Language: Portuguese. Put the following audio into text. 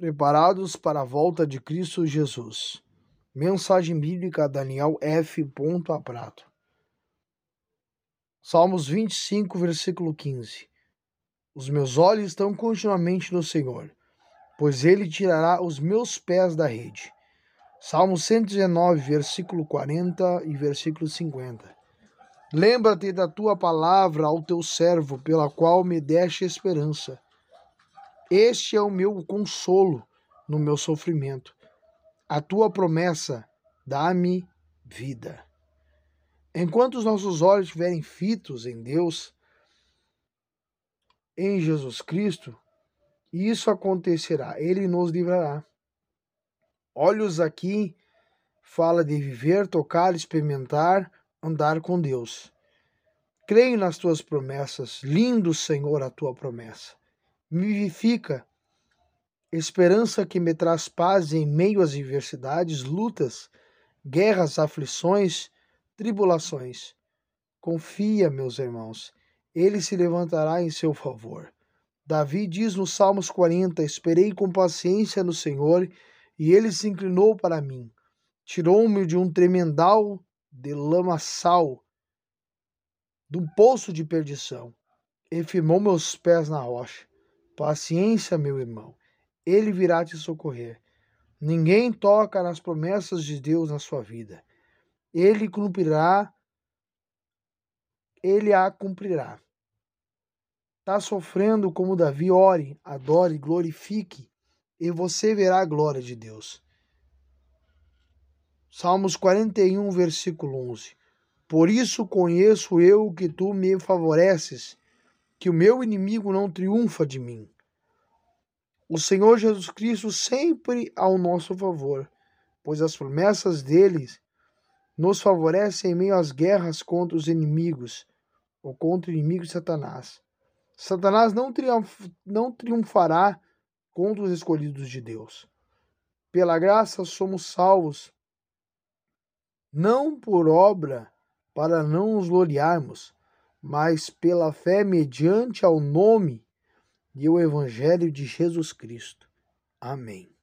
Preparados para a volta de Cristo Jesus. Mensagem bíblica Daniel F. A. Prato. Salmos 25, versículo 15. Os meus olhos estão continuamente no Senhor, pois ele tirará os meus pés da rede. Salmo 119, versículo 40 e versículo 50. Lembra-te da tua palavra ao teu servo, pela qual me deste esperança este é o meu consolo no meu sofrimento. A tua promessa dá-me vida. Enquanto os nossos olhos estiverem fitos em Deus, em Jesus Cristo, isso acontecerá, ele nos livrará. Olhos aqui fala de viver, tocar, experimentar, andar com Deus. Creio nas tuas promessas, lindo Senhor a tua promessa me vivifica, esperança que me traz paz em meio às adversidades, lutas, guerras, aflições, tribulações. Confia, meus irmãos, ele se levantará em seu favor. Davi diz no Salmos 40: Esperei com paciência no Senhor, e ele se inclinou para mim. Tirou-me de um tremendal de lamaçal, de um poço de perdição, e firmou meus pés na rocha. Paciência, meu irmão, ele virá te socorrer. Ninguém toca nas promessas de Deus na sua vida. Ele cumprirá, ele a cumprirá. Está sofrendo como Davi, ore, adore, glorifique, e você verá a glória de Deus. Salmos 41, versículo 11. Por isso conheço eu que tu me favoreces que o meu inimigo não triunfa de mim. O Senhor Jesus Cristo sempre ao nosso favor, pois as promessas deles nos favorecem em meio às guerras contra os inimigos ou contra o inimigo de Satanás. Satanás não, triunf não triunfará contra os escolhidos de Deus. Pela graça somos salvos, não por obra, para não nos gloriarmos, mas pela fé mediante ao nome e o Evangelho de Jesus Cristo. Amém.